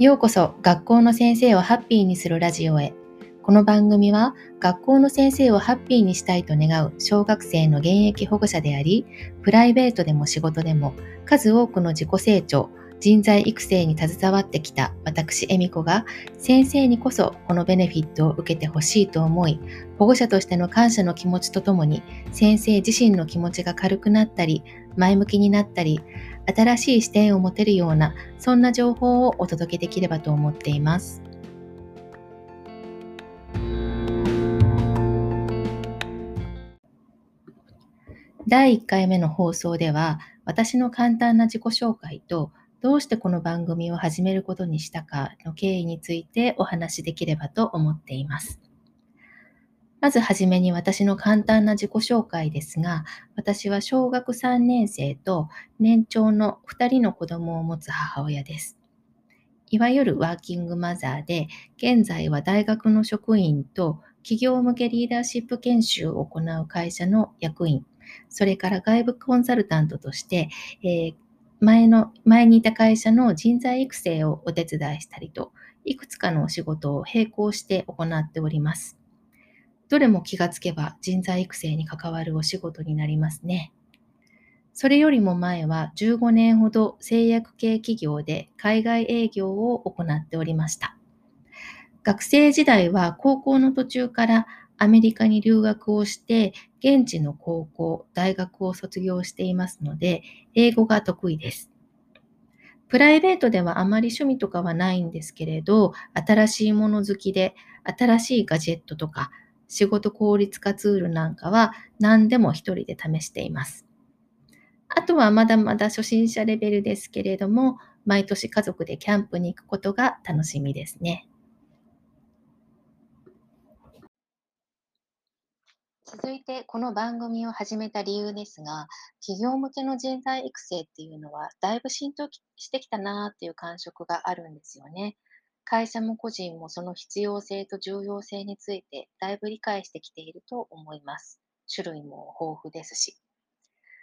ようこそ学校の先生をハッピーにするラジオへ。この番組は学校の先生をハッピーにしたいと願う小学生の現役保護者であり、プライベートでも仕事でも数多くの自己成長、人材育成に携わってきた私、恵美子が先生にこそこのベネフィットを受けてほしいと思い、保護者としての感謝の気持ちとともに先生自身の気持ちが軽くなったり、前向きになったり、新しい視点を持てるような、そんな情報をお届けできればと思っています。第1回目の放送では、私の簡単な自己紹介と、どうしてこの番組を始めることにしたかの経緯についてお話しできればと思っています。まずはじめに私の簡単な自己紹介ですが、私は小学3年生と年長の2人の子供を持つ母親です。いわゆるワーキングマザーで、現在は大学の職員と企業向けリーダーシップ研修を行う会社の役員、それから外部コンサルタントとして、えー、前の、前にいた会社の人材育成をお手伝いしたりと、いくつかのお仕事を並行して行っております。どれも気がつけば人材育成に関わるお仕事になりますね。それよりも前は15年ほど製薬系企業で海外営業を行っておりました。学生時代は高校の途中からアメリカに留学をして現地の高校、大学を卒業していますので英語が得意です。プライベートではあまり趣味とかはないんですけれど、新しいもの好きで、新しいガジェットとか、仕事効率化ツールなんかは何でも一人で試しています。あとはまだまだ初心者レベルですけれども、毎年家族でキャンプに行くことが楽しみですね。続いてこの番組を始めた理由ですが、企業向けの人材育成っていうのはだいぶ浸透してきたなっていう感触があるんですよね。会社も個人もその必要性と重要性についてだいぶ理解してきていると思います。種類も豊富ですし。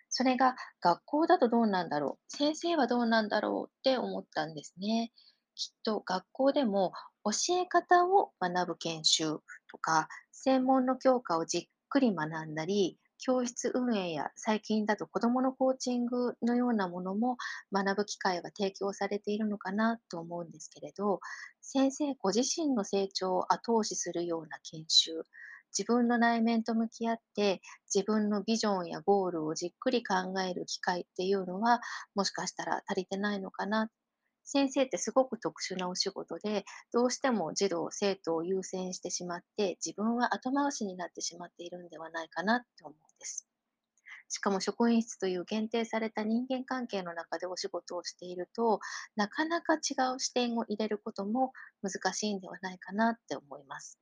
それが学校だとどうなんだろう、先生はどうなんだろうって思ったんですね。きっと学校でも教え方を学ぶ研修とか、専門の教科をじっくり学んだり、教室運営や最近だと子どものコーチングのようなものも学ぶ機会は提供されているのかなと思うんですけれど先生ご自身の成長を後押しするような研修自分の内面と向き合って自分のビジョンやゴールをじっくり考える機会っていうのはもしかしたら足りてないのかな先生ってすごく特殊なお仕事で、どうしても児童、生徒を優先してしまって、自分は後回しになってしまっているんではないかなって思うんです。しかも職員室という限定された人間関係の中でお仕事をしていると、なかなか違う視点を入れることも難しいんではないかなって思います。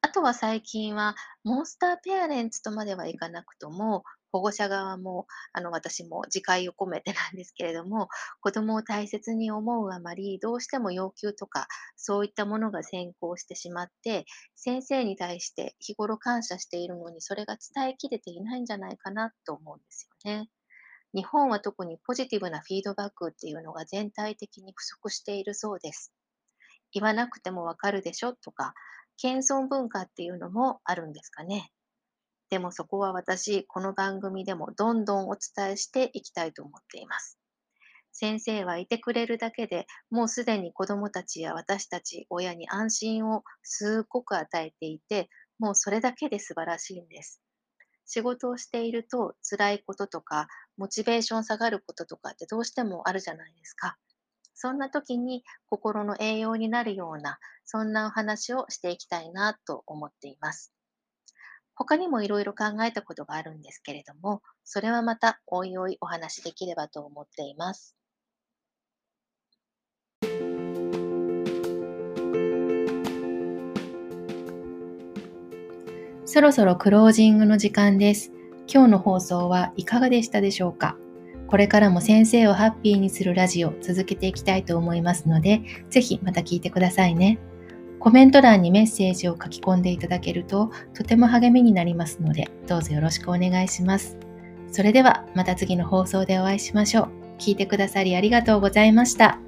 あとは最近は、モンスターペアレンツとまではいかなくとも、保護者側も、あの、私も自戒を込めてなんですけれども、子供を大切に思うあまり、どうしても要求とか、そういったものが先行してしまって、先生に対して日頃感謝しているのに、それが伝えきれていないんじゃないかなと思うんですよね。日本は特にポジティブなフィードバックっていうのが全体的に不足しているそうです。言わなくてもわかるでしょとか、謙遜文化っていうのもあるんですかね。でもそこは私、この番組でもどんどんお伝えしていきたいと思っています。先生はいてくれるだけでもうすでに子どもたちや私たち親に安心をすっごく与えていて、もうそれだけで素晴らしいんです。仕事をしていると辛いこととか、モチベーション下がることとかってどうしてもあるじゃないですか。そんな時に心の栄養になるような、そんなお話をしていきたいなと思っています。他にもいろいろ考えたことがあるんですけれども、それはまたおいおいお話しできればと思っています。そろそろクロージングの時間です。今日の放送はいかがでしたでしょうか？これからも先生をハッピーにするラジオ続けていきたいと思いますので、ぜひまた聞いてくださいね。コメント欄にメッセージを書き込んでいただけるととても励みになりますのでどうぞよろしくお願いします。それではまた次の放送でお会いしましょう。聞いてくださりありがとうございました。